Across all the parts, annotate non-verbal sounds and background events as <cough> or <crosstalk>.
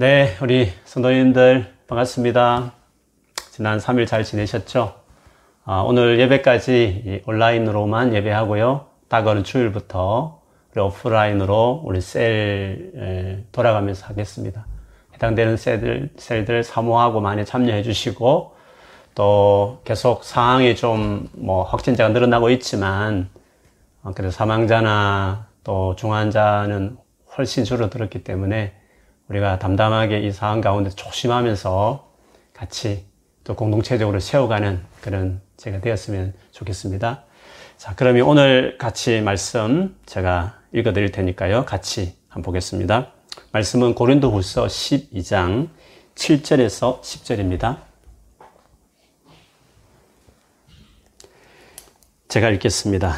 네, 우리 성도님들 반갑습니다. 지난 3일 잘 지내셨죠? 아, 오늘 예배까지 온라인으로만 예배하고요. 다가오는 주일부터 우리 오프라인으로 우리 셀 돌아가면서 하겠습니다. 해당되는 셀들, 셀들 사모하고 많이 참여해 주시고 또 계속 상황이 좀 뭐 확진자가 늘어나고 있지만 어, 그래도 사망자나 또 중환자는 훨씬 줄어들었기 때문에 우리가 담담하게 이 상황 가운데 조심하면서 같이 또 공동체적으로 세워가는 그런 제가 되었으면 좋겠습니다. 자, 그러면 오늘 같이 말씀 제가 읽어 드릴 테니까요. 같이 한번 보겠습니다. 말씀은 고린도 후서 12장 7절에서 10절입니다. 제가 읽겠습니다.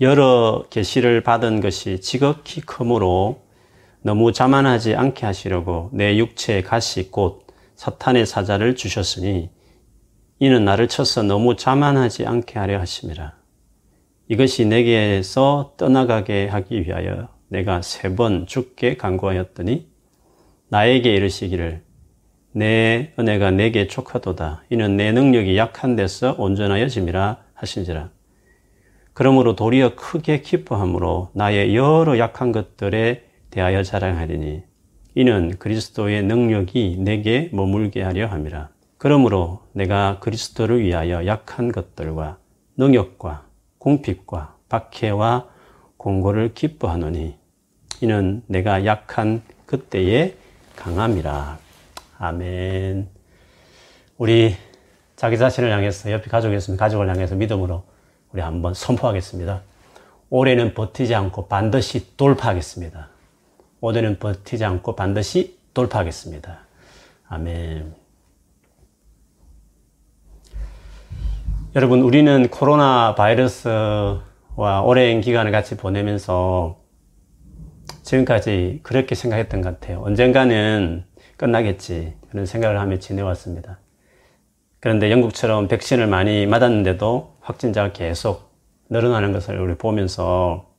여러 계시를 받은 것이 지극히 크므로 너무 자만하지 않게 하시려고 내 육체의 가시 곧 사탄의 사자를 주셨으니 이는 나를 쳐서 너무 자만하지 않게 하려 하심이라. 이것이 내게서 떠나가게 하기 위하여 내가 세 번 죽게 간구하였더니 나에게 이르시기를 내 은혜가 내게 촉하도다. 이는 내 능력이 약한 데서 온전하여짐이라 하신지라. 그러므로 도리어 크게 기뻐함으로 나의 여러 약한 것들에 대하여 자랑하리니 이는 그리스도의 능력이 내게 머물게 하려 함이라. 그러므로 내가 그리스도를 위하여 약한 것들과 능력과 공핍과 박해와 공고를 기뻐하노니 이는 내가 약한 그때에 강함이라. 아멘. 우리 자기 자신을 향해서 옆에 가족이 있으면 가족을 향해서 믿음으로 우리 한번 선포하겠습니다. 올해는 버티지 않고 반드시 돌파하겠습니다. 올해는 버티지 않고 반드시 돌파하겠습니다. 아멘. 여러분, 우리는 코로나 바이러스와 오랜 기간을 같이 보내면서 지금까지 그렇게 생각했던 것 같아요. 언젠가는 끝나겠지. 그런 생각을 하며 지내왔습니다. 그런데 영국처럼 백신을 많이 맞았는데도 확진자가 계속 늘어나는 것을 우리 보면서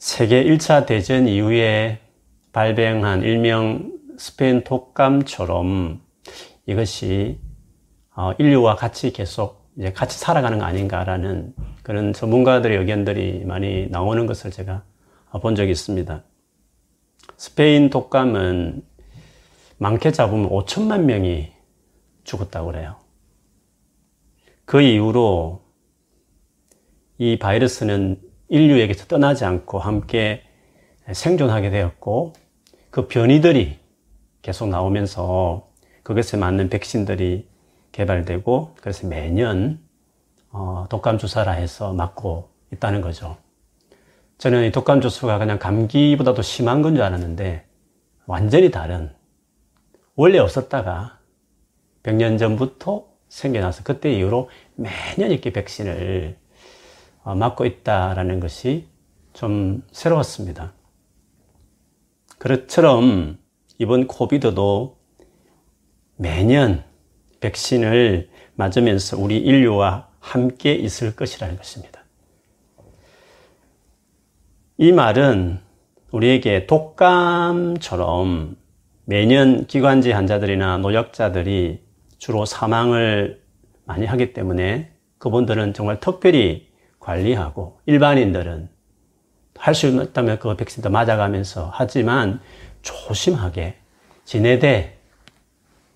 세계 1차 대전 이후에 발병한 일명 스페인 독감처럼 이것이 어, 인류와 같이 계속 이제 같이 살아가는 거 아닌가라는 그런 전문가들의 의견들이 많이 나오는 것을 제가 본 적이 있습니다. 스페인 독감은 많게 잡으면 5천만 명이 죽었다고 그래요. 그 이후로 이 바이러스는 인류에게서 떠나지 않고 함께 생존하게 되었고 그 변이들이 계속 나오면서 그것에 맞는 백신들이 개발되고 그래서 매년 어, 독감 주사라 해서 맞고 있다는 거죠. 저는 이 독감 주사가 그냥 감기보다도 심한 건 줄 알았는데 완전히 다른 원래 없었다가 100년 전부터 생겨나서 그때 이후로 매년 이렇게 백신을 어, 맞고 있다라는 것이 좀 새로웠습니다. 그처럼 이번 코비드도 매년 백신을 맞으면서 우리 인류와 함께 있을 것이라는 것입니다. 이 말은 우리에게 독감처럼 매년 기관지 환자들이나 노약자들이 주로 사망을 많이 하기 때문에 그분들은 정말 특별히 관리하고 일반인들은 할 수 있다면 그 백신도 맞아가면서 하지만 조심하게 지내되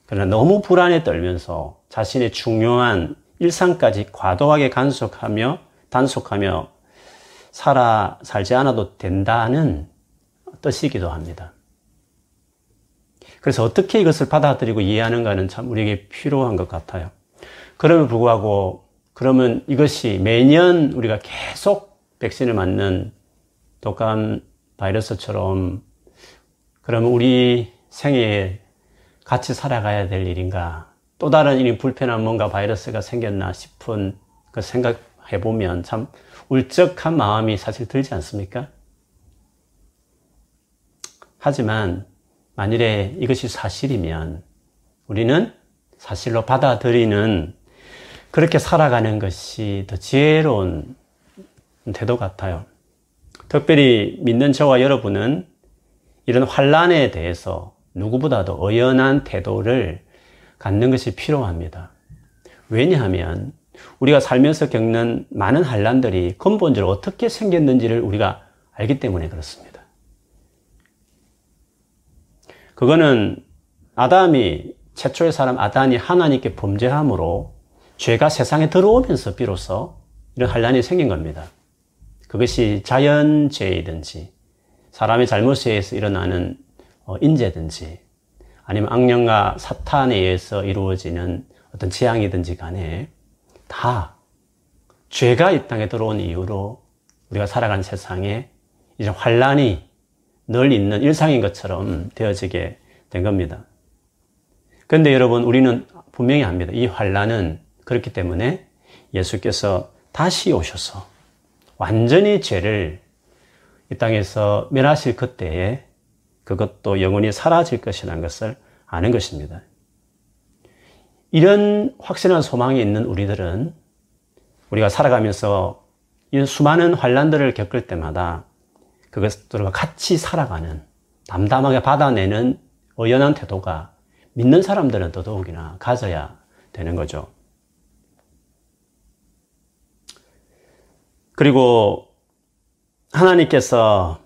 그러나 너무 불안에 떨면서 자신의 중요한 일상까지 과도하게 간섭하며 단속하며 살아 살지 않아도 된다는 뜻이기도 합니다. 그래서 어떻게 이것을 받아들이고 이해하는가는 참 우리에게 필요한 것 같아요. 그럼에도 불구하고 그러면 이것이 매년 우리가 계속 백신을 맞는 독감 바이러스처럼 그러면 우리 생애에 같이 살아가야 될 일인가? 또 다른 일이 불편한 뭔가 바이러스가 생겼나 싶은 그 생각해 보면 참 울적한 마음이 사실 들지 않습니까? 하지만 만일에 이것이 사실이면 우리는 사실로 받아들이는 그렇게 살아가는 것이 더 지혜로운 태도 같아요. 특별히 믿는 저와 여러분은 이런 환란에 대해서 누구보다도 의연한 태도를 갖는 것이 필요합니다. 왜냐하면 우리가 살면서 겪는 많은 환란들이 근본적으로 어떻게 생겼는지를 우리가 알기 때문에 그렇습니다. 그거는 아담이 최초의 사람 아담이 하나님께 범죄함으로 죄가 세상에 들어오면서 비로소 이런 환란이 생긴 겁니다. 그것이 자연죄이든지 사람의 잘못에 의해서 일어나는 어, 인재든지 아니면 악령과 사탄에 의해서 이루어지는 어떤 재앙이든지 간에 다 죄가 이 땅에 들어온 이유로 우리가 살아가는 세상에 이제 환란이 늘 있는 일상인 것처럼 되어지게 된 겁니다. 그런데 여러분 우리는 분명히 압니다. 이 환란은 그렇기 때문에 예수께서 다시 오셔서 완전히 죄를 이 땅에서 멸하실 그때에 그것도 영원히 사라질 것이라는 것을 아는 것입니다. 이런 확실한 소망이 있는 우리들은 우리가 살아가면서 이 수많은 환란들을 겪을 때마다 그것들과 같이 살아가는 담담하게 받아내는 의연한 태도가 믿는 사람들은 더더욱이나 가져야 되는 거죠. 그리고 하나님께서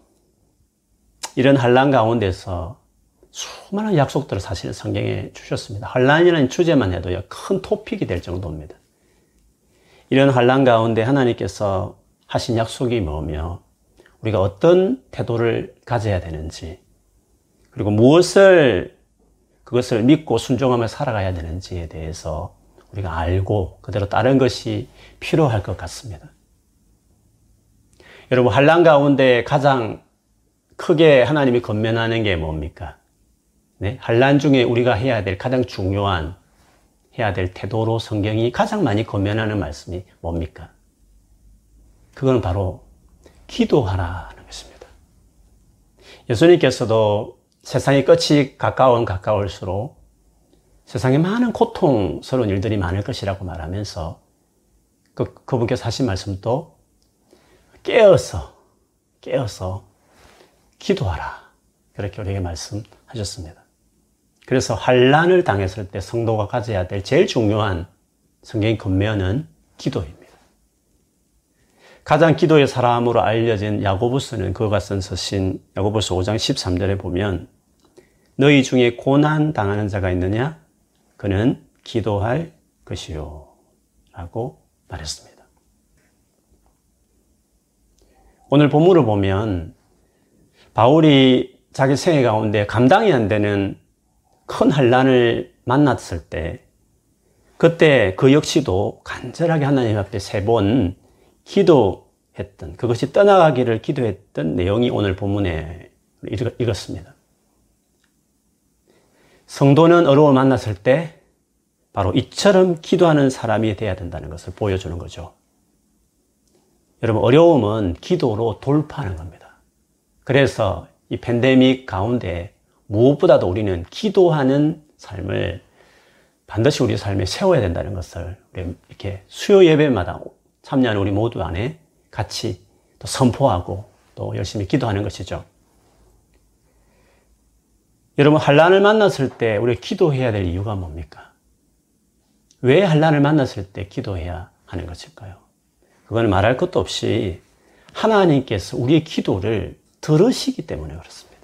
이런 환란 가운데서 수많은 약속들을 사실 성경에 주셨습니다. 환란이라는 주제만 해도 큰 토픽이 될 정도입니다. 이런 환란 가운데 하나님께서 하신 약속이 뭐며 우리가 어떤 태도를 가져야 되는지 그리고 무엇을 그것을 믿고 순종하며 살아가야 되는지에 대해서 우리가 알고 그대로 따른 것이 필요할 것 같습니다. 여러분 환란 가운데 가장 크게 하나님이 건면하는 게 뭡니까? 네? 환란 중에 우리가 해야 될 가장 중요한 해야 될 태도로 성경이 가장 많이 건면하는 말씀이 뭡니까? 그건 바로 기도하라는 것입니다. 예수님께서도 세상의 끝이 가까운 가까울수록 세상에 많은 고통스러운 일들이 많을 것이라고 말하면서 그, 그분께서 하신 말씀도 깨어서, 깨어서 기도하라. 그렇게 우리에게 말씀하셨습니다. 그래서 환란을 당했을 때 성도가 가져야 될 제일 중요한 성경의 건면은 기도입니다. 가장 기도의 사람으로 알려진 야고보스는 그가 쓴 서신 야고보스 5장 13절에 보면 너희 중에 고난 당하는 자가 있느냐? 그는 기도할 것이요. 라고 말했습니다. 오늘 본문을 보면 바울이 자기 생애 가운데 감당이 안 되는 큰 환란을 만났을 때 그때 그 역시도 간절하게 하나님 앞에 세 번 기도했던 그것이 떠나가기를 기도했던 내용이 오늘 본문에 읽었습니다. 성도는 어려움을 만났을 때 바로 이처럼 기도하는 사람이 되어야 된다는 것을 보여주는 거죠. 여러분, 어려움은 기도로 돌파하는 겁니다. 그래서 이 팬데믹 가운데 무엇보다도 우리는 기도하는 삶을 반드시 우리 삶에 세워야 된다는 것을 이렇게 수요 예배마다 참여하는 우리 모두 안에 같이 또 선포하고 또 열심히 기도하는 것이죠. 여러분 한란을 만났을 때 우리 기도해야 될 이유가 뭡니까? 왜 한란을 만났을 때 기도해야 하는 것일까요? 그건 말할 것도 없이 하나님께서 우리의 기도를 들으시기 때문에 그렇습니다.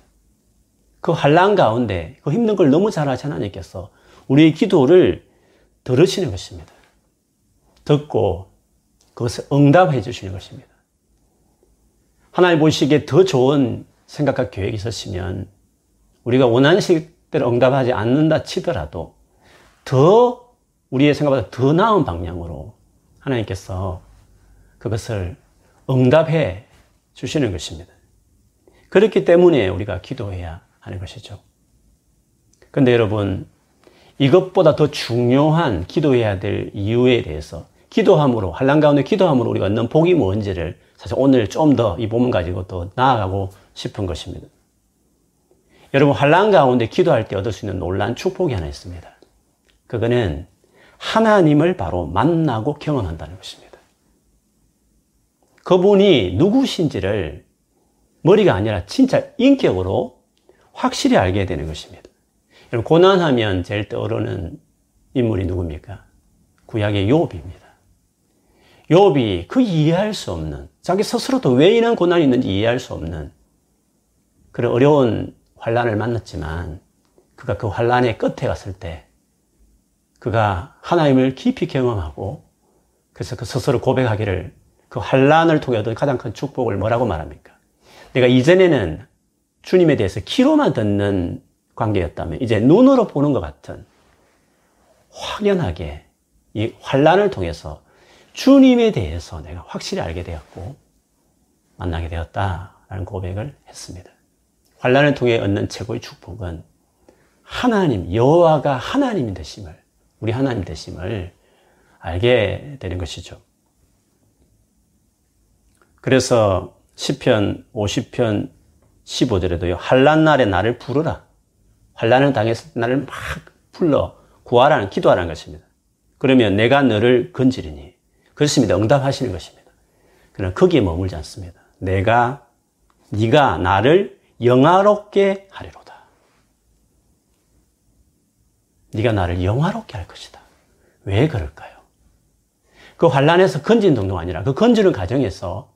그 환란 가운데 그 힘든 걸 너무 잘하시 하나님께서 우리의 기도를 들으시는 것입니다. 듣고 그것을 응답해 주시는 것입니다. 하나님 보시기에 더 좋은 생각과 계획이 있으시면 우리가 원하는 식대로 응답하지 않는다 치더라도 더 우리의 생각보다 더 나은 방향으로 하나님께서 그것을 응답해 주시는 것입니다. 그렇기 때문에 우리가 기도해야 하는 것이죠. 근데 여러분, 이것보다 더 중요한 기도해야 될 이유에 대해서 기도함으로, 한란 가운데 기도함으로 우리가 얻는 복이 뭔지를 사실 오늘 좀 더이 부분 가지고 또 나아가고 싶은 것입니다. 여러분, 한란 가운데 기도할 때 얻을 수 있는 놀란 축복이 하나 있습니다. 그거는 하나님을 바로 만나고 경험한다는 것입니다. 그분이 누구신지를 머리가 아니라 진짜 인격으로 확실히 알게 되는 것입니다. 고난하면 제일 떠오르는 인물이 누굽니까? 구약의 욥입니다. 욥이 그 이해할 수 없는 자기 스스로도 왜 이런 고난이 있는지 이해할 수 없는 그런 어려운 환란을 만났지만 그가 그 환란의 끝에 갔을 때 그가 하나님을 깊이 경험하고 그래서 그 스스로 고백하기를 그 환란을 통해 얻은 가장 큰 축복을 뭐라고 말합니까? 내가 이전에는 주님에 대해서 귀로만 듣는 관계였다면 이제 눈으로 보는 것 같은 확연하게 이 환란을 통해서 주님에 대해서 내가 확실히 알게 되었고 만나게 되었다라는 고백을 했습니다. 환란을 통해 얻는 최고의 축복은 하나님 여호와가 하나님이 되심을 우리 하나님 되심을 알게 되는 것이죠. 그래서 시편 50편 15절에도요. 환란 날에 나를 부르라. 환란을 당했을 때 나를 막 불러 구하라는 기도하라는 것입니다. 그러면 내가 너를 건지리니 그렇습니다. 응답하시는 것입니다. 그러나 거기에 머물지 않습니다. 내가 네가 나를 영화롭게 하리로다. 네가 나를 영화롭게 할 것이다. 왜 그럴까요? 그 환란에서 건진 정도가 아니라 그 건지는 과정에서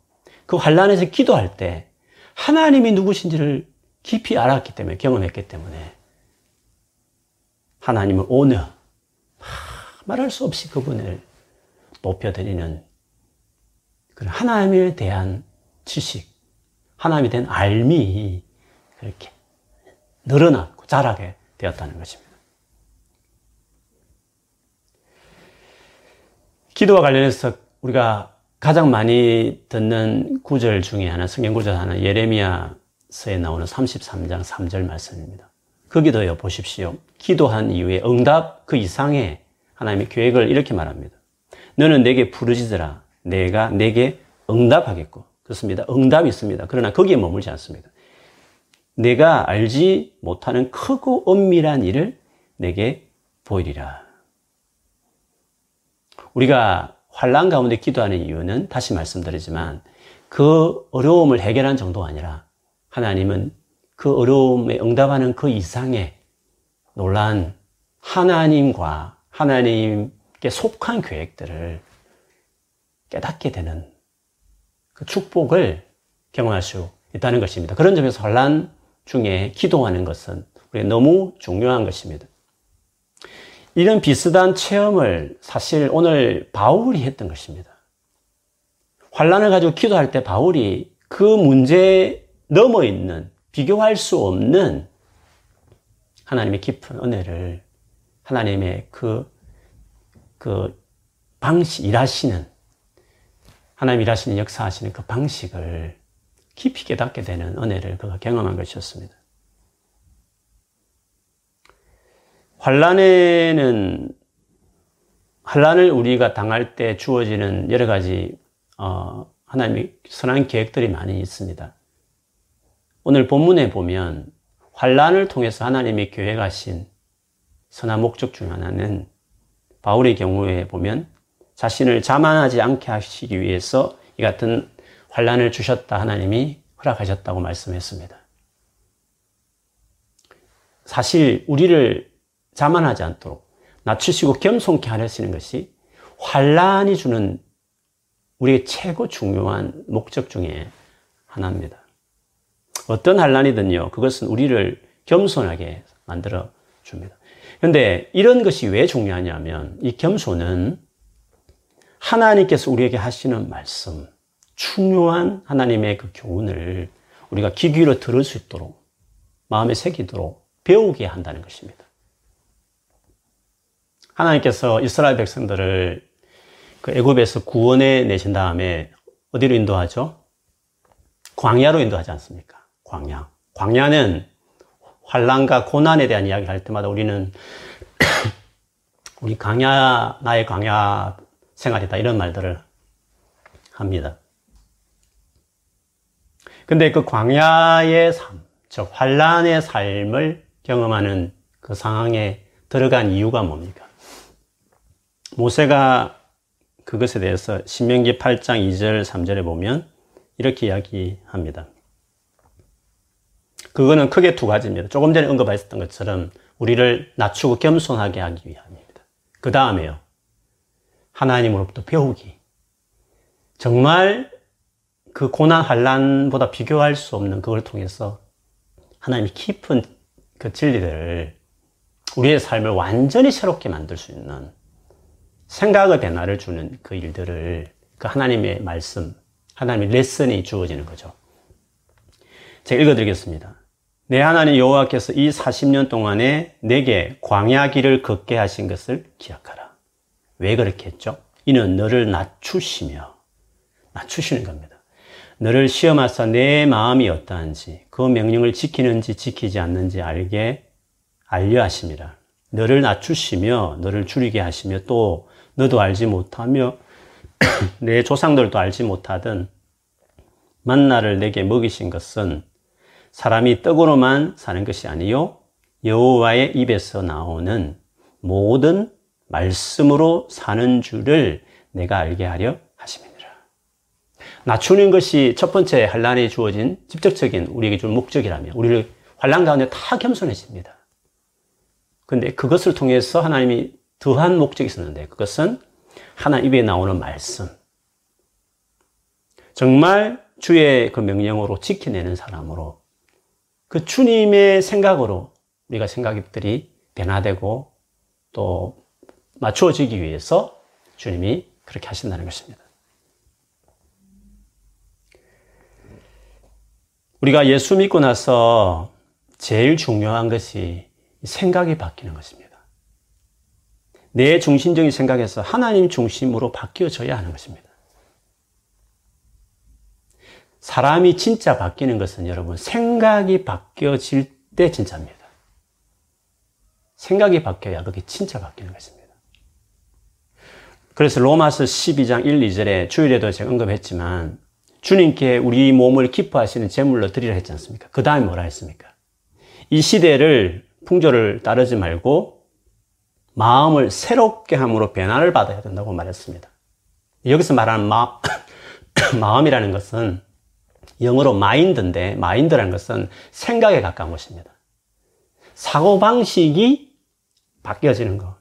그 환란에서 기도할 때 하나님이 누구신지를 깊이 알았기 때문에 경험했기 때문에 하나님을 오늘 말할 수 없이 그분을 높여드리는 그런 하나님에 대한 지식, 하나님에 대한 알미 그렇게 늘어나고 자라게 되었다는 것입니다. 기도와 관련해서 우리가 가장 많이 듣는 구절 중에 하나, 성경 구절 하나, 예레미야서에 나오는 33장 3절 말씀입니다. 거기도요, 보십시오. 기도한 이후에 응답 그 이상의 하나님의 계획을 이렇게 말합니다. 너는 내게 부르짖으라. 내가 내게 응답하겠고. 그렇습니다. 응답이 있습니다. 그러나 거기에 머물지 않습니다. 내가 알지 못하는 크고 엄밀한 일을 내게 보이리라. 우리가 환란 가운데 기도하는 이유는 다시 말씀드리지만 그 어려움을 해결한 정도가 아니라 하나님은 그 어려움에 응답하는 그 이상의 놀란 하나님과 하나님께 속한 계획들을 깨닫게 되는 그 축복을 경험할 수 있다는 것입니다. 그런 점에서 환란 중에 기도하는 것은 우리 너무 중요한 것입니다. 이런 비슷한 체험을 사실 오늘 바울이 했던 것입니다. 환란을 가지고 기도할 때 바울이 그 문제에 넘어 있는 비교할 수 없는 하나님의 깊은 은혜를 하나님의 그, 그 방식, 일하시는, 하나님 일하시는 역사하시는 그 방식을 깊이 깨닫게 되는 은혜를 그가 경험한 것이었습니다. 환란에는 환란을 우리가 당할 때 주어지는 여러 가지 어, 하나님의 선한 계획들이 많이 있습니다. 오늘 본문에 보면 환란을 통해서 하나님이 계획하신 선한 목적 중 하나는 바울의 경우에 보면 자신을 자만하지 않게 하시기 위해서 이 같은 환란을 주셨다 하나님이 허락하셨다고 말씀했습니다. 사실 우리를 자만하지 않도록 낮추시고 겸손케 하시는 것이 환란이 주는 우리의 최고 중요한 목적 중에 하나입니다. 어떤 환란이든요, 그것은 우리를 겸손하게 만들어 줍니다. 그런데 이런 것이 왜 중요하냐면 이 겸손은 하나님께서 우리에게 하시는 말씀, 중요한 하나님의 그 교훈을 우리가 귀 기울여 들을 수 있도록 마음에 새기도록 배우게 한다는 것입니다. 하나님께서 이스라엘 백성들을 그 애굽에서 구원해 내신 다음에 어디로 인도하죠? 광야로 인도하지 않습니까? 광야. 광야는 환란과 고난에 대한 이야기를 할 때마다 우리는 <clears throat> 우리 광야 나의 광야 생활이다 이런 말들을 합니다. 근데 그 광야의 삶, 즉 환란의 삶을 경험하는 그 상황에 들어간 이유가 뭡니까? 모세가 그것에 대해서 신명기 8장 2절 3절에 보면 이렇게 이야기합니다. 그거는 크게 두 가지입니다. 조금 전에 언급하셨던 것처럼 우리를 낮추고 겸손하게 하기 위함입니다. 그 다음에요. 하나님으로부터 배우기. 정말 그 고난 환란보다 비교할 수 없는 그걸 통해서 하나님이 깊은 그 진리들을 우리의 삶을 완전히 새롭게 만들 수 있는 생각의 변화를 주는 그 일들을 그 하나님의 말씀, 하나님의 레슨이 주어지는 거죠. 제가 읽어드리겠습니다. 내 하나님 여호와께서 이 40년 동안에 내게 광야 길을 걷게 하신 것을 기억하라. 왜 그렇게 했죠? 이는 너를 낮추시며 낮추시는 겁니다. 너를 시험하사 내 마음이 어떠한지 그 명령을 지키는지 지키지 않는지 알게 알려 하심이라. 너를 낮추시며 너를 줄이게 하시며 또 너도 알지 못하며 <coughs> 내 조상들도 알지 못하던 만나를 내게 먹이신 것은 사람이 떡으로만 사는 것이 아니요 여호와의 입에서 나오는 모든 말씀으로 사는 줄을 내가 알게 하려 하심이니라. 낮추는 것이 첫 번째 환란에 주어진 직접적인 우리에게 줄 목적이라면 우리를 환란 가운데 다 겸손해집니다. 근데 그것을 통해서 하나님이 더한 목적이 있었는데 그것은 하나 입에 나오는 말씀. 정말 주의 그 명령으로 지켜내는 사람으로 그 주님의 생각으로 우리가 생각들이 변화되고 또 맞추어지기 위해서 주님이 그렇게 하신다는 것입니다. 우리가 예수 믿고 나서 제일 중요한 것이 생각이 바뀌는 것입니다. 내 중심적인 생각에서 하나님 중심으로 바뀌어져야 하는 것입니다. 사람이 진짜 바뀌는 것은 여러분 생각이 바뀌어질 때 진짜입니다. 생각이 바뀌어야 그게 진짜 바뀌는 것입니다. 그래서 로마서 12장 1, 2절에 주일에도 제가 언급했지만 주님께 우리 몸을 기뻐하시는 제물로 드리라 했지 않습니까? 그 다음에 뭐라 했습니까? 이 시대를 풍조를 따르지 말고 마음을 새롭게 함으로 변화를 받아야 된다고 말했습니다. 여기서 말하는 마, <coughs> 마음이라는 것은 영어로 마인드인데 마인드라는 것은 생각에 가까운 것입니다. 사고방식이 바뀌어지는 것.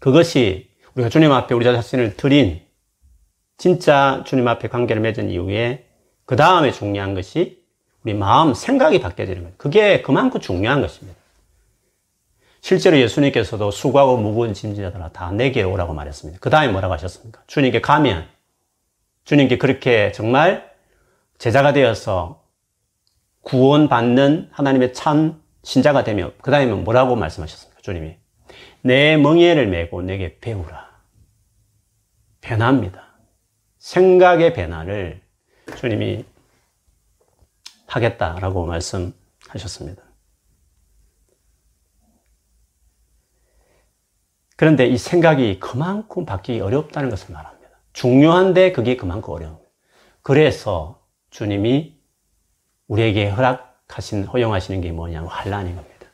그것이 우리가 주님 앞에 우리 자신을 드린 진짜 주님 앞에 관계를 맺은 이후에 그 다음에 중요한 것이 우리 마음, 생각이 바뀌어지는 거예요. 그게 그만큼 중요한 것입니다. 실제로 예수님께서도 수고하고 무거운 짐지자들아 다 내게 오라고 말했습니다. 그 다음에 뭐라고 하셨습니까? 주님께 가면 주님께 그렇게 정말 제자가 되어서 구원받는 하나님의 참 신자가 되며 그 다음에 뭐라고 말씀하셨습니까? 주님이 내 멍에를 메고 내게 배우라. 변화입니다. 생각의 변화를 주님이 하겠다라고 말씀하셨습니다. 그런데 이 생각이 그만큼 바뀌기 어렵다는 것을 말합니다. 중요한데 그게 그만큼 어려운 그래서 주님이 우리에게 허락하신, 허용하시는 게 뭐냐면 환란인 겁니다.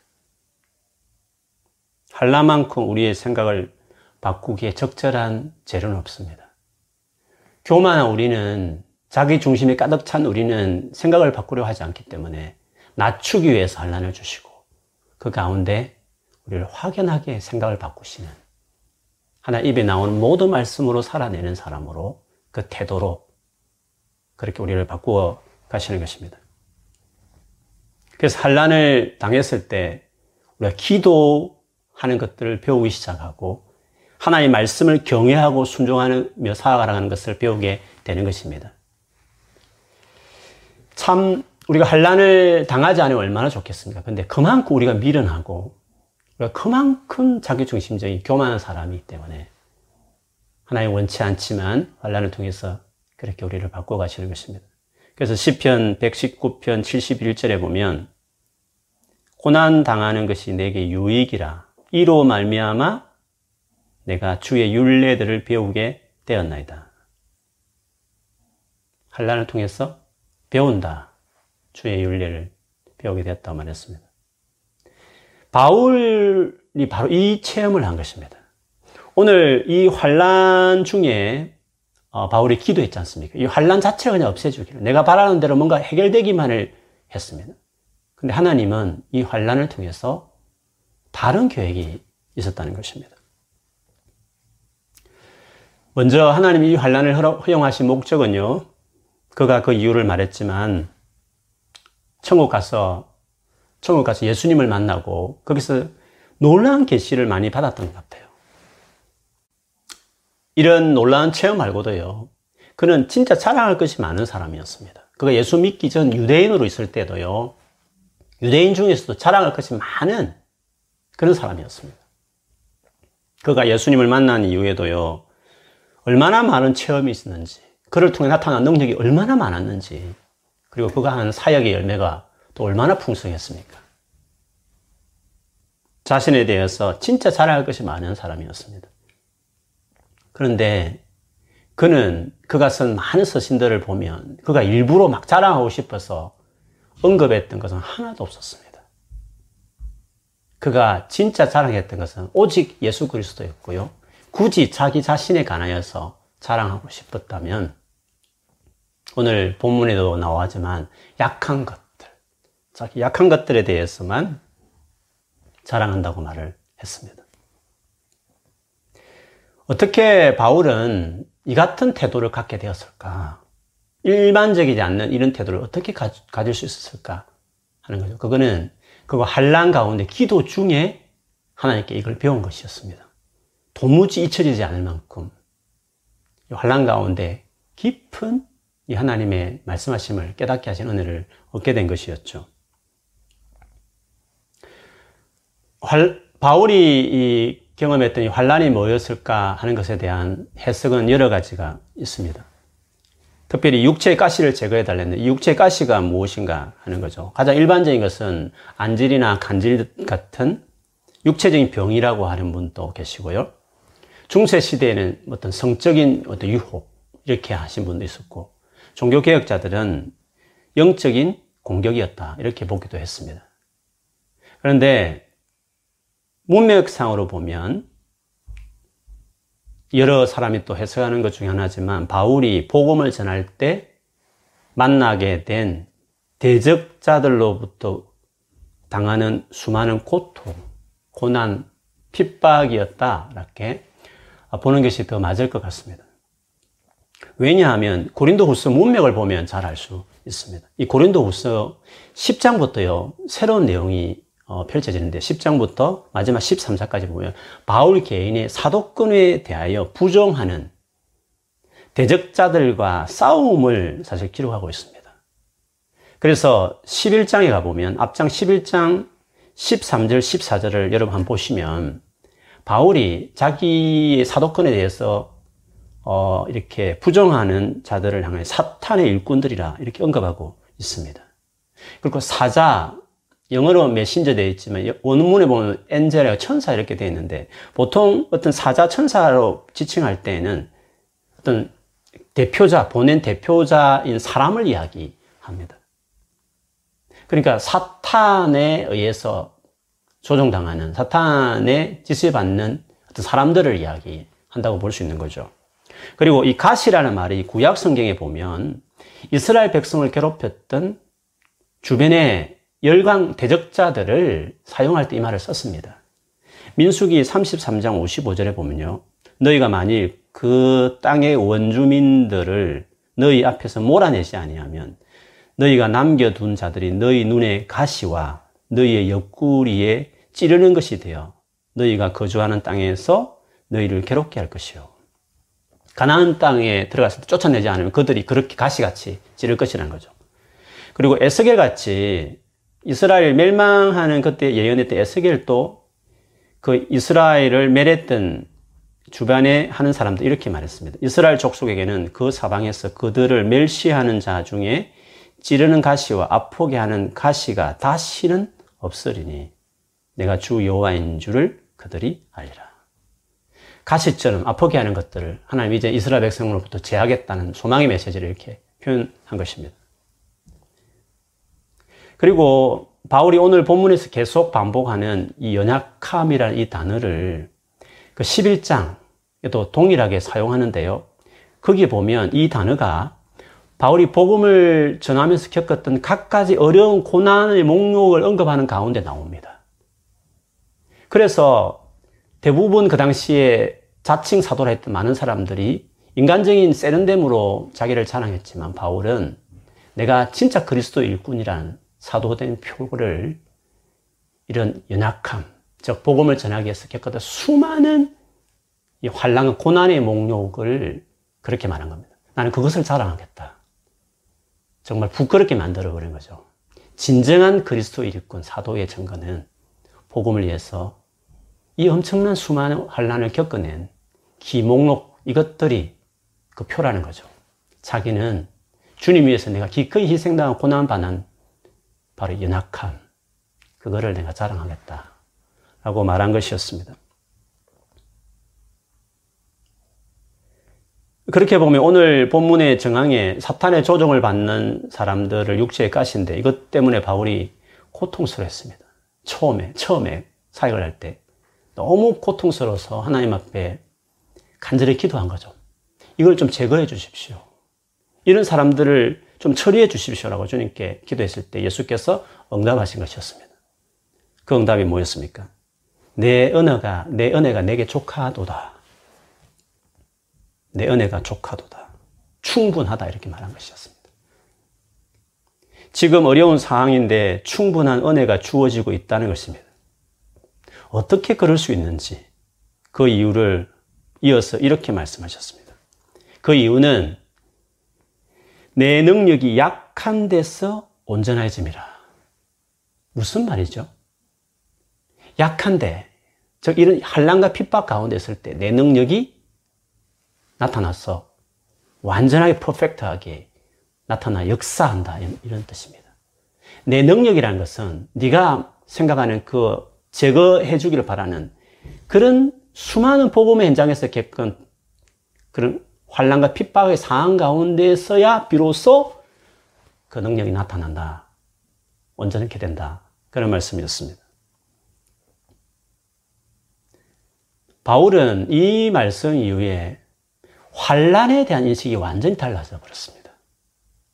환란만큼 우리의 생각을 바꾸기에 적절한 재료는 없습니다. 교만한 우리는 자기 중심이 가득 찬 우리는 생각을 바꾸려 하지 않기 때문에 낮추기 위해서 환란을 주시고 그 가운데 우리를 확연하게 생각을 바꾸시는 하나 입에 나오는 모든 말씀으로 살아내는 사람으로 그 태도로 그렇게 우리를 바꾸어 가시는 것입니다. 그래서 환란을 당했을 때 우리가 기도하는 것들을 배우기 시작하고 하나의 말씀을 경외하고 순종하며 살아가는 것을 배우게 되는 것입니다. 참 우리가 환란을 당하지 않으면 얼마나 좋겠습니까? 근데 그만큼 우리가 미련하고 우리가 그만큼 자기중심적인 교만한 사람이기 때문에 하나님 원치 않지만 환란을 통해서 그렇게 우리를 바꿔 가시는 것입니다. 그래서 시편 119편 71절에 보면 고난 당하는 것이 내게 유익이라 이로 말미암아 내가 주의 윤례들을 배우게 되었나이다. 환란을 통해서 배운다. 주의 윤례를 배우게 되었다고 말했습니다. 바울이 바로 이 체험을 한 것입니다. 오늘 이 환란 중에 어, 바울이 기도했지 않습니까? 이 환란 자체가 그냥 없애주기를 내가 바라는 대로 뭔가 해결되기만을 했습니다. 근데 하나님은 이 환란을 통해서 다른 계획이 있었다는 것입니다. 먼저 하나님이 이 환란을 허용하신 목적은요. 그가 그 이유를 말했지만 천국 가서 천국 가서 예수님을 만나고 거기서 놀라운 계시를 많이 받았던 것 같아요. 이런 놀라운 체험 말고도요. 그는 진짜 자랑할 것이 많은 사람이었습니다. 그가 예수 믿기 전 유대인으로 있을 때도요. 유대인 중에서도 자랑할 것이 많은 그런 사람이었습니다. 그가 예수님을 만난 이후에도요. 얼마나 많은 체험이 있었는지, 그를 통해 나타난 능력이 얼마나 많았는지, 그리고 그가 한 사역의 열매가 또 얼마나 풍성했습니까? 자신에 대해서 진짜 자랑할 것이 많은 사람이었습니다. 그런데 그는 그가 쓴 많은 서신들을 보면 그가 일부러 막 자랑하고 싶어서 언급했던 것은 하나도 없었습니다. 그가 진짜 자랑했던 것은 오직 예수 그리스도였고요. 굳이 자기 자신에 관하여서 자랑하고 싶었다면 오늘 본문에도 나오지만 약한 것들, 자기 약한 것들에 대해서만 자랑한다고 말을 했습니다. 어떻게 바울은 이 같은 태도를 갖게 되었을까? 일반적이지 않는 이런 태도를 어떻게 가, 가질 수 있었을까? 하는 거죠. 그거는 그거 한란 가운데 기도 중에 하나님께 이걸 배운 것이었습니다. 도무지 잊혀지지 않을 만큼 환란 가운데 깊은 이 하나님의 말씀하심을 깨닫게 하신 은혜를 얻게 된 것이었죠. 바울이 이 경험했던 이 환란이 뭐였을까 하는 것에 대한 해석은 여러 가지가 있습니다. 특별히 육체의 가시를 제거해 달랬는데 육체의 가시가 무엇인가 하는 거죠. 가장 일반적인 것은 안질이나 간질 같은 육체적인 병이라고 하는 분도 계시고요. 중세 시대에는 어떤 성적인 어떤 유혹 이렇게 하신 분도 있었고 종교 개혁자들은 영적인 공격이었다 이렇게 보기도 했습니다. 그런데 문맥상으로 보면 여러 사람이 또 해석하는 것 중에 하나지만 바울이 복음을 전할 때 만나게 된 대적자들로부터 당하는 수많은 고통, 고난, 핍박이었다. 이렇게 보는 것이 더 맞을 것 같습니다. 왜냐하면 고린도 후서 문맥을 보면 잘 알 수 있습니다. 이 고린도 후서 10장부터요, 새로운 내용이 어, 펼쳐지는데 10장부터 마지막 13장까지 보면 바울 개인의 사도권에 대하여 부정하는 대적자들과 싸움을 사실 기록하고 있습니다. 그래서 11장에 가보면 앞장 11장 13절, 14절을 여러분 한번 보시면 바울이 자기의 사도권에 대해서 어, 이렇게 부정하는 자들을 향해 사탄의 일꾼들이라 이렇게 언급하고 있습니다. 그리고 사자, 영어로 메신저 되어 있지만 원문에 보면 엔젤이나 천사 이렇게 되어 있는데 보통 어떤 사자 천사로 지칭할 때에는 어떤 대표자, 보낸 대표자인 사람을 이야기합니다. 그러니까 사탄에 의해서 조종당하는 사탄의 짓을 받는 어떤 사람들을 이야기한다고 볼 수 있는 거죠. 그리고 이 가시라는 말이 구약 성경에 보면 이스라엘 백성을 괴롭혔던 주변의 열강 대적자들을 사용할 때 이 말을 썼습니다. 민수기 33장 55절에 보면요. 너희가 만일 그 땅의 원주민들을 너희 앞에서 몰아내지 아니하면 너희가 남겨둔 자들이 너희 눈의 가시와 너희의 옆구리에 찌르는 것이 되어 너희가 거주하는 땅에서 너희를 괴롭게 할 것이요. 가나안 땅에 들어갔을 때 쫓아내지 않으면 그들이 그렇게 가시같이 찌를 것이라는 거죠. 그리고 에스겔 같이 이스라엘 멸망하는 그때 예언했던 에스겔도 그 이스라엘을 멸했던 주변에 하는 사람들 이렇게 말했습니다. 이스라엘 족속에게는 그 사방에서 그들을 멸시하는 자 중에 찌르는 가시와 아프게 하는 가시가 다시는 없으리니 내가 주 여호와인 줄을 그들이 알리라. 가시처럼 아프게 하는 것들을 하나님 이제 이스라엘 백성으로부터 제하겠다는 소망의 메시지를 이렇게 표현한 것입니다. 그리고 바울이 오늘 본문에서 계속 반복하는 이 연약함이라는 이 단어를 그 11장에도 동일하게 사용하는데요. 거기 보면 이 단어가 바울이 복음을 전하면서 겪었던 각가지 어려운 고난의 목록을 언급하는 가운데 나옵니다. 그래서 대부분 그 당시에 자칭 사도라 했던 많은 사람들이 인간적인 세련됨으로 자기를 자랑했지만 바울은 내가 진짜 그리스도 일꾼이라는 사도된 표를 이런 연약함, 즉 복음을 전하기 위해서 겪었던 수많은 이 환란, 고난의 목록을 그렇게 말한 겁니다. 나는 그것을 자랑하겠다. 정말 부끄럽게 만들어버린 거죠. 진정한 그리스도 일꾼 사도의 증거는 복음을 위해서 이 엄청난 수많은 환란을 겪어낸 기목록 이것들이 그 표라는 거죠. 자기는 주님 위해서 내가 기꺼이 희생당한 고난 받는 바로 연약함 그거를 내가 자랑하겠다 라고 말한 것이었습니다. 그렇게 보면 오늘 본문의 정황에 사탄의 조종을 받는 사람들을 육체에 까신데 이것 때문에 바울이 고통스러웠습니다. 처음에, 처음에 사역을 할 때 너무 고통스러워서 하나님 앞에 간절히 기도한 거죠. 이걸 좀 제거해 주십시오. 이런 사람들을 좀 처리해 주십시오라고 주님께 기도했을 때 예수께서 응답하신 것이었습니다. 그 응답이 뭐였습니까? 내 은혜가, 내 은혜가 내게 족하도다. 내 은혜가 족하도다. 충분하다. 이렇게 말한 것이었습니다. 지금 어려운 상황인데 충분한 은혜가 주어지고 있다는 것입니다. 어떻게 그럴 수 있는지 그 이유를 이어서 이렇게 말씀하셨습니다. 그 이유는 내 능력이 약한 데서 온전해짐이라. 무슨 말이죠? 약한데, 즉 이런 한란과 핍박 가운데 있을 때 내 능력이 나타나서 완전하게 퍼펙트하게 나타나 역사한다 이런 뜻입니다. 내 능력이라는 것은 네가 생각하는 그 제거해 주기를 바라는 그런 수많은 복음의 현장에서 겪은 그런 환란과 핍박의 상황 가운데서야 비로소 그 능력이 나타난다. 온전하게 된다. 그런 말씀이었습니다. 바울은 이 말씀 이후에 환란에 대한 인식이 완전히 달라져 버렸습니다.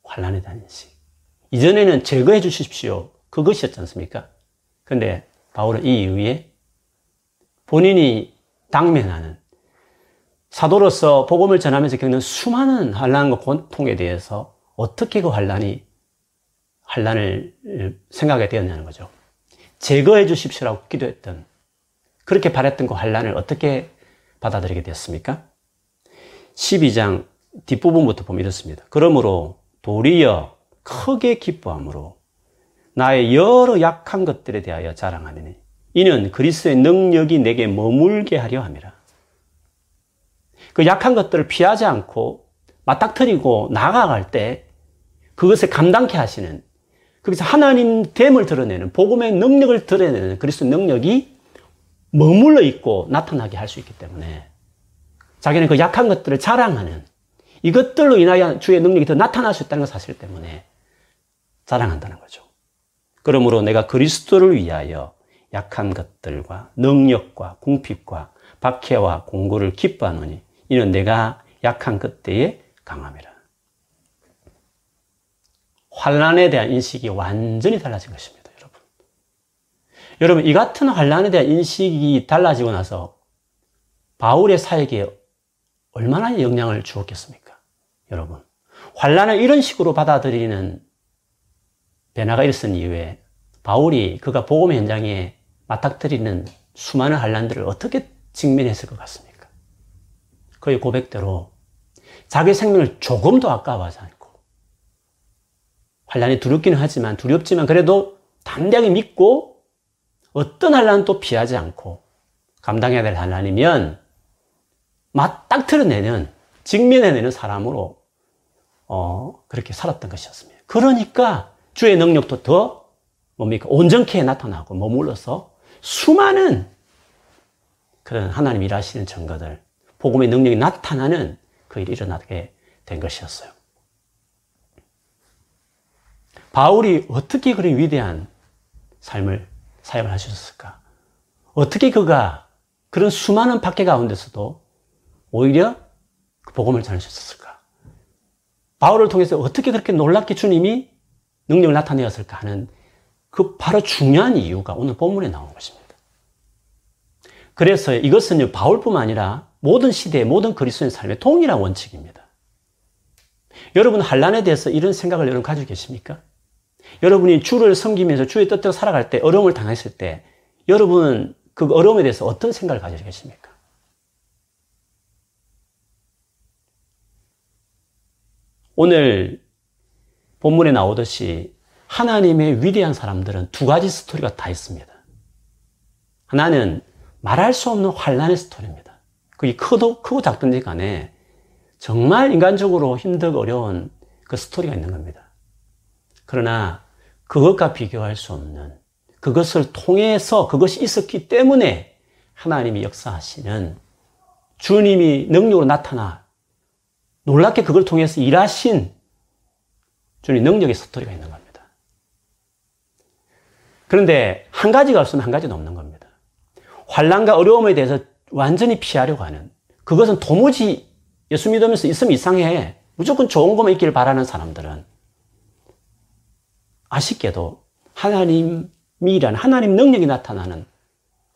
환란에 대한 인식. 이전에는 제거해 주십시오. 그것이었지 않습니까? 근데 바울은 이 이후에 본인이 당면하는 사도로서 복음을 전하면서 겪는 수많은 환란과 고통에 대해서 어떻게 그 환란이 환란을 생각하게 되었냐는 거죠. 제거해 주십시오라고 기도했던 그렇게 바랬던 그 환란을 어떻게 받아들이게 되었습니까? 12장 뒷부분부터 보면 이렇습니다. 그러므로 도리어 크게 기뻐함으로 나의 여러 약한 것들에 대하여 자랑하느니 이는 그리스의 능력이 내게 머물게 하려 함이라. 그 약한 것들을 피하지 않고 맞닥뜨리고 나아갈 때 그것을 감당케 하시는 거기서 하나님 됨을 드러내는 복음의 능력을 드러내는 그리스도 능력이 머물러 있고 나타나게 할 수 있기 때문에 자기는 그 약한 것들을 자랑하는 이것들로 인하여 주의 능력이 더 나타날 수 있다는 사실 때문에 자랑한다는 거죠. 그러므로 내가 그리스도를 위하여 약한 것들과 능력과 궁핍과 박해와 공고를 기뻐하노니 이는 내가 약한 그때의 강함이라. 환란에 대한 인식이 완전히 달라진 것입니다, 여러분. 여러분, 이 같은 환란에 대한 인식이 달라지고 나서 바울의 사역에 얼마나 영향을 주었겠습니까? 여러분. 환란을 이런 식으로 받아들이는 변화가 있었던 이후에 바울이 그가 복음 현장에 맞닥뜨리는 수많은 환란들을 어떻게 직면했을 것 같습니까? 그의 고백대로 자기 생명을 조금도 아까워하지 않고 환란이 두렵기는 하지만 두렵지만 그래도 담대하게 믿고 어떤 환란도 피하지 않고 감당해야 될 환란이면 맞닥뜨려내는 직면해내는 사람으로 어, 그렇게 살았던 것이었습니다. 그러니까 주의 능력도 더 뭡니까 온전케 나타나고 머물러서 수많은 그런 하나님 일하시는 증거들 복음의 능력이 나타나는 그 일이 일어나게 된 것이었어요. 바울이 어떻게 그런 위대한 삶을 사역을 하셨을까? 어떻게 그가 그런 수많은 박해 가운데서도 오히려 그 복음을 전하셨을까? 바울을 통해서 어떻게 그렇게 놀랍게 주님이 능력을 나타내었을까 하는 그 바로 중요한 이유가 오늘 본문에 나온 것입니다. 그래서 이것은 바울뿐만 아니라 모든 시대의 모든 그리스도인 삶의 동일한 원칙입니다. 여러분 한란에 대해서 이런 생각을 여러분 가지고 계십니까? 여러분이 주를 섬기면서 주의 뜻대로 살아갈 때 어려움을 당했을 때 여러분은 그 어려움에 대해서 어떤 생각을 가지고 계십니까? 오늘 본문에 나오듯이 하나님의 위대한 사람들은 두 가지 스토리가 다 있습니다. 하나는 말할 수 없는 환란의 스토리입니다. 그게 크도, 크고 작든지 간에 정말 인간적으로 힘들고 어려운 그 스토리가 있는 겁니다. 그러나 그것과 비교할 수 없는 그것을 통해서 그것이 있었기 때문에 하나님이 역사하시는 주님이 능력으로 나타나 놀랍게 그걸 통해서 일하신 주님 능력의 스토리가 있는 겁니다. 그런데 한 가지가 없으면 한 가지는 없는 겁니다. 환란과 어려움에 대해서 완전히 피하려고 하는 그것은 도무지 예수 믿으면서 있으면 이상해. 무조건 좋은 것만 있기를 바라는 사람들은 아쉽게도 하나님이란 하나님 능력이 나타나는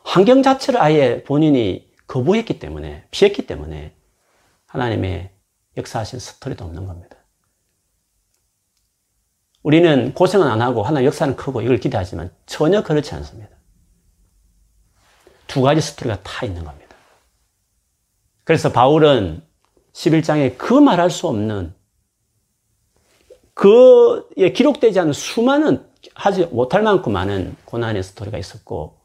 환경 자체를 아예 본인이 거부했기 때문에 피했기 때문에 하나님의 역사하신 스토리도 없는 겁니다. 우리는 고생은 안 하고 하나님 역사는 크고 이걸 기대하지만 전혀 그렇지 않습니다. 두 가지 스토리가 다 있는 겁니다. 그래서 바울은 11장에 그 말할 수 없는 그에 기록되지 않은 수많은 하지 못할 만큼 많은 고난의 스토리가 있었고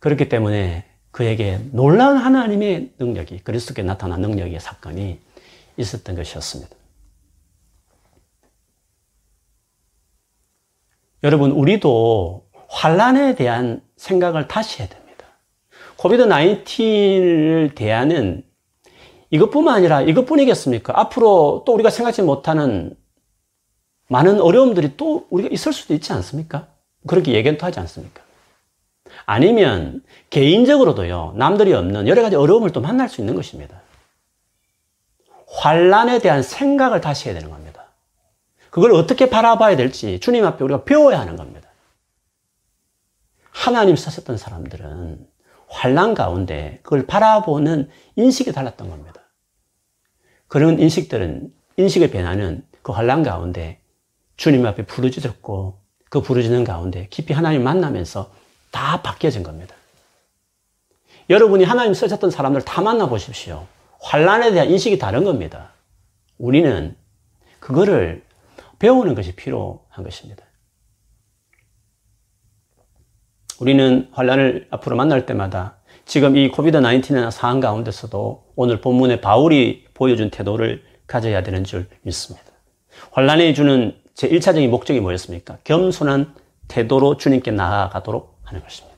그렇기 때문에 그에게 놀라운 하나님의 능력이 그리스도께 나타난 능력의 사건이 있었던 것이었습니다. 여러분 우리도 환란에 대한 생각을 다시 해야 됩니다. 코비드 19을 대하는 이것뿐만 아니라 이것뿐이겠습니까? 앞으로 또 우리가 생각지 못하는 많은 어려움들이 또 우리가 있을 수도 있지 않습니까? 그렇게 예견도 하지 않습니까? 아니면 개인적으로도요, 남들이 없는 여러 가지 어려움을 또 만날 수 있는 것입니다. 환란에 대한 생각을 다시 해야 되는 겁니다. 그걸 어떻게 바라봐야 될지 주님 앞에 우리가 배워야 하는 겁니다. 하나님 쓰셨던 사람들은 환란 가운데 그걸 바라보는 인식이 달랐던 겁니다. 그런 인식들은 인식의 변화는 그 환란 가운데 주님 앞에 부르짖었고 그 부르짖는 가운데 깊이 하나님 만나면서 다 바뀌어진 겁니다. 여러분이 하나님 쓰셨던 사람들 다 만나보십시오. 환란에 대한 인식이 다른 겁니다. 우리는 그거를 배우는 것이 필요한 것입니다. 우리는 환란을 앞으로 만날 때마다 지금 이 코비드 19의 상황 가운데서도 오늘 본문에 바울이 보여준 태도를 가져야 되는 줄 믿습니다. 환란이 주는 제 1차적인 목적이 뭐였습니까? 겸손한 태도로 주님께 나아가도록 하는 것입니다.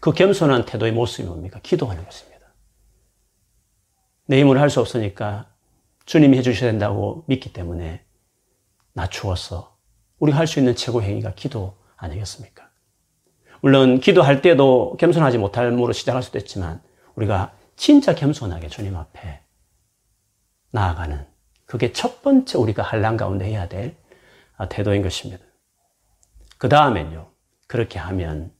그 겸손한 태도의 모습이 뭡니까? 기도하는 것입니다. 내 힘으로 할 수 없으니까 주님이 해주셔야 된다고 믿기 때문에 낮추어서 우리가 할수 있는 최고 행위가 기도 아니겠습니까? 물론 기도할 때도 겸손하지 못할므로 시작할 수도 있지만 우리가 진짜 겸손하게 주님 앞에 나아가는 그게 첫 번째 우리가 한란 가운데 해야 될 태도인 것입니다. 그 다음엔요. 그렇게 하면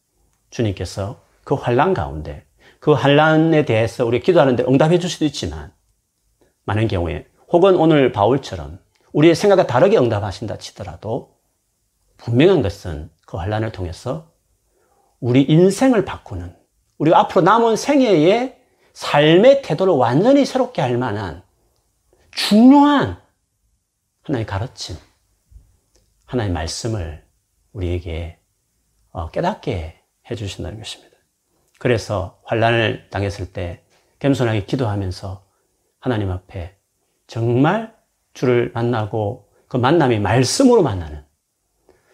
주님께서 그 환란 가운데 그 환란에 대해서 우리 기도하는데 응답해 줄 수도 있지만 많은 경우에 혹은 오늘 바울처럼 우리의 생각과 다르게 응답하신다 치더라도 분명한 것은 그 환란을 통해서 우리 인생을 바꾸는 우리가 앞으로 남은 생애의 삶의 태도를 완전히 새롭게 할 만한 중요한 하나의 가르침, 하나의 말씀을 우리에게 어, 깨닫게 해주신다는 것입니다. 그래서 환란을 당했을 때 겸손하게 기도하면서 하나님 앞에 정말 주를 만나고 그 만남이 말씀으로 만나는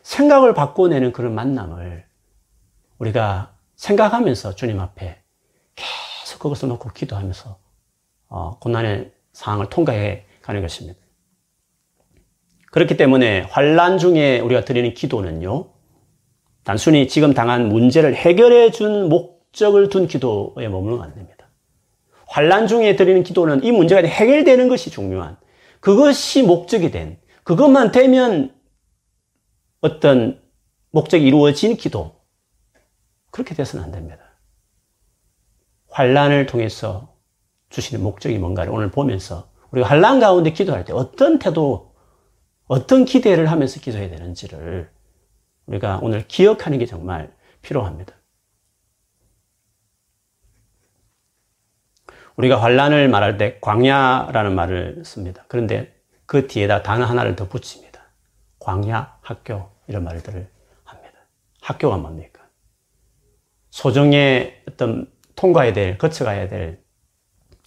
생각을 바꿔내는 그런 만남을 우리가 생각하면서 주님 앞에 계속 그것을 놓고 기도하면서 어, 고난의 상황을 통과해 가는 것입니다. 그렇기 때문에 환란 중에 우리가 드리는 기도는요. 단순히 지금 당한 문제를 해결해 준 목적을 둔 기도에 머무르면 안 됩니다. 환란 중에 드리는 기도는 이 문제가 해결되는 것이 중요한 그것이 목적이 된 그것만 되면 어떤 목적이 이루어진 기도 그렇게 돼서는 안 됩니다. 환란을 통해서 주시는 목적이 뭔가를 오늘 보면서 우리가 환란 가운데 기도할 때 어떤 태도, 어떤 기대를 하면서 기도해야 되는지를 우리가 오늘 기억하는 게 정말 필요합니다. 우리가 환란을 말할 때 광야라는 말을 씁니다. 그런데 그 뒤에다 단어 하나를 더 붙입니다. 광야, 학교 이런 말들을 합니다. 학교가 뭡니까? 소정의 어떤 통과해야 될, 거쳐가야 될,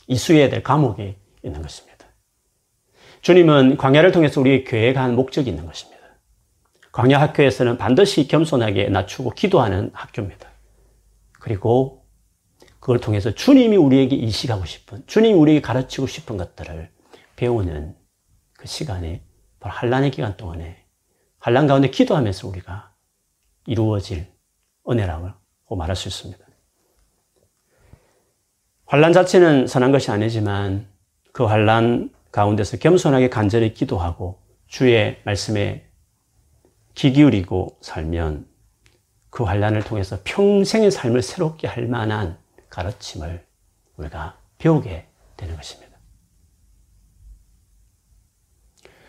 이수해야 될 과목이 있는 것입니다. 주님은 광야를 통해서 우리의 계획한 목적이 있는 것입니다. 광야 학교에서는 반드시 겸손하게 낮추고 기도하는 학교입니다. 그리고 그걸 통해서 주님이 우리에게 이식하고 싶은, 주님이 우리에게 가르치고 싶은 것들을 배우는 그 시간에 바로 한란의 기간 동안에 한란 가운데 기도하면서 우리가 이루어질 은혜라고 말할 수 있습니다. 환란 자체는 선한 것이 아니지만 그 환란 가운데서 겸손하게 간절히 기도하고 주의 말씀에 귀 기울이고 살면 그 환란을 통해서 평생의 삶을 새롭게 할 만한 가르침을 우리가 배우게 되는 것입니다.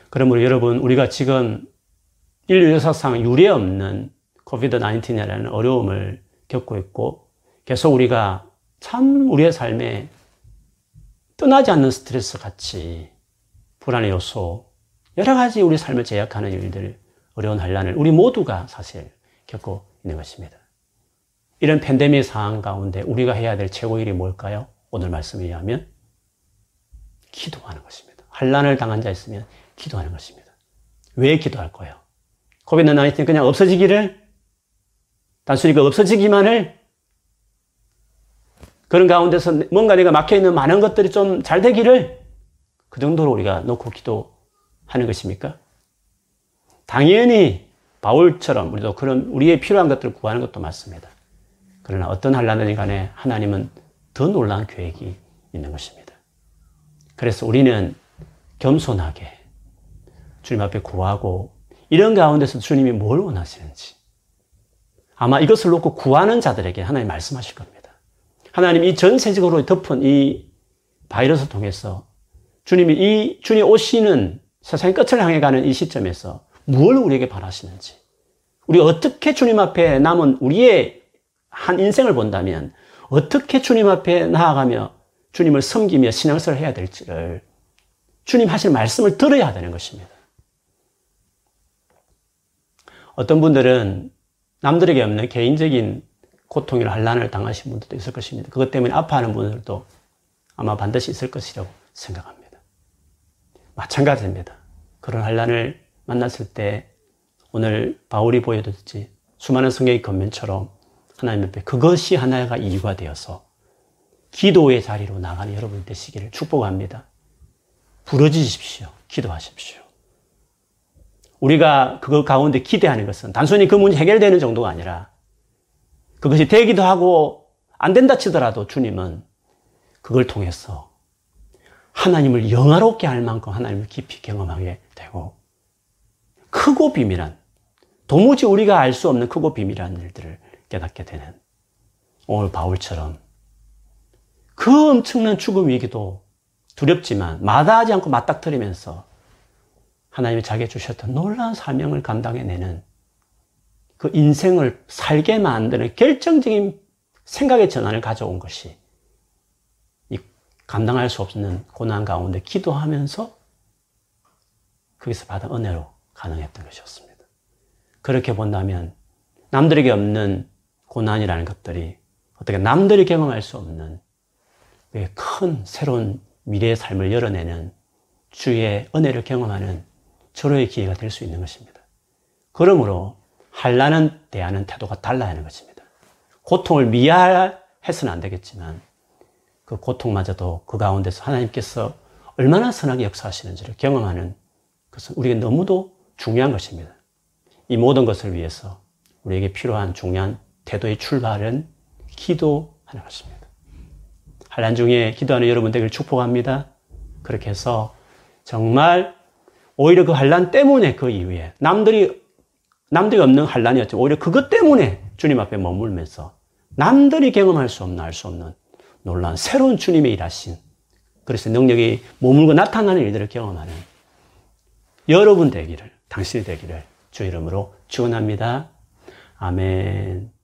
그러므로 여러분, 우리가 지금 인류 역사상 유례 없는 코비드 19이라는 어려움을 겪고 있고 계속 우리가 참 우리의 삶에 떠나지 않는 스트레스 같이 불안의 요소, 여러 가지 우리 삶을 제약하는 일들, 어려운 한란을 우리 모두가 사실 겪고 있는 것입니다. 이런 팬데믹 상황 가운데 우리가 해야 될 최고 일이 뭘까요? 오늘 말씀에 의하면 기도하는 것입니다. 환란을 당한 자 있으면 기도하는 것입니다. 왜 기도할 거예요? 코비드 19 그냥 없어지기를 단순히 그 없어지기만을 그런 가운데서 뭔가 내가 막혀 있는 많은 것들이 좀 잘 되기를 그 정도로 우리가 놓고 기도하는 것입니까? 당연히 바울처럼 우리도 그런 우리의 필요한 것들을 구하는 것도 맞습니다. 그러나 어떤 한란이든 간에 하나님은 더 놀라운 계획이 있는 것입니다. 그래서 우리는 겸손하게 주님 앞에 구하고 이런 가운데서 주님이 뭘 원하시는지 아마 이것을 놓고 구하는 자들에게 하나님 말씀하실 겁니다. 하나님 이 전세적으로 덮은 이 바이러스 통해서 주님이 이 주님 오시는 세상의 끝을 향해 가는 이 시점에서 무엇을 우리에게 바라시는지 우리 어떻게 주님 앞에 남은 우리의 한 인생을 본다면 어떻게 주님 앞에 나아가며 주님을 섬기며 신앙생활을 해야 될지를 주님 하실 말씀을 들어야 되는 것입니다. 어떤 분들은 남들에게 없는 개인적인 고통이나 한란을 당하신 분들도 있을 것입니다. 그것 때문에 아파하는 분들도 아마 반드시 있을 것이라고 생각합니다. 마찬가지입니다. 그런 한란을 만났을 때 오늘 바울이 보여줬지 수많은 성경의 겉면처럼 하나님 앞에 그것이 하나가 이유가 되어서 기도의 자리로 나가는 여러분 되시기를 축복합니다. 부러지십시오. 기도하십시오. 우리가 그거 가운데 기대하는 것은 단순히 그 문제 해결되는 정도가 아니라 그것이 되기도 하고 안 된다 치더라도 주님은 그걸 통해서 하나님을 영화롭게 할 만큼 하나님을 깊이 경험하게 되고 크고 비밀한 도무지 우리가 알 수 없는 크고 비밀한 일들을 깨닫게 되는 오늘 바울처럼 그 엄청난 죽음 위기도 두렵지만 마다하지 않고 맞닥뜨리면서 하나님이 자기에 주셨던 놀라운 사명을 감당해내는 그 인생을 살게 만드는 결정적인 생각의 전환을 가져온 것이 이 감당할 수 없는 고난 가운데 기도하면서 거기서 받은 은혜로 가능했던 것이었습니다. 그렇게 본다면 남들에게 없는 고난이라는 것들이 어떻게 남들이 경험할 수 없는 큰 새로운 미래의 삶을 열어내는 주의 은혜를 경험하는 절호의 기회가 될 수 있는 것입니다. 그러므로 한란은 대하는 태도가 달라야 하는 것입니다. 고통을 미화해서는 안 되겠지만 그 고통마저도 그 가운데서 하나님께서 얼마나 선하게 역사하시는지를 경험하는 것은 우리에게 너무도 중요한 것입니다. 이 모든 것을 위해서 우리에게 필요한 중요한 태도의 출발은 기도하는 것입니다. 환란 중에 기도하는 여러분 되길 축복합니다. 그렇게 해서 정말 오히려 그 환란 때문에 그 이후에 남들이 남들이 없는 환란이었죠. 오히려 그것 때문에 주님 앞에 머물면서 남들이 경험할 수 없는 알 수 없는 놀라운 새로운 주님의 일하신 그래서 능력이 머물고 나타나는 일들을 경험하는 여러분 되기를 당신이 되기를 주 이름으로 축원합니다. 아멘.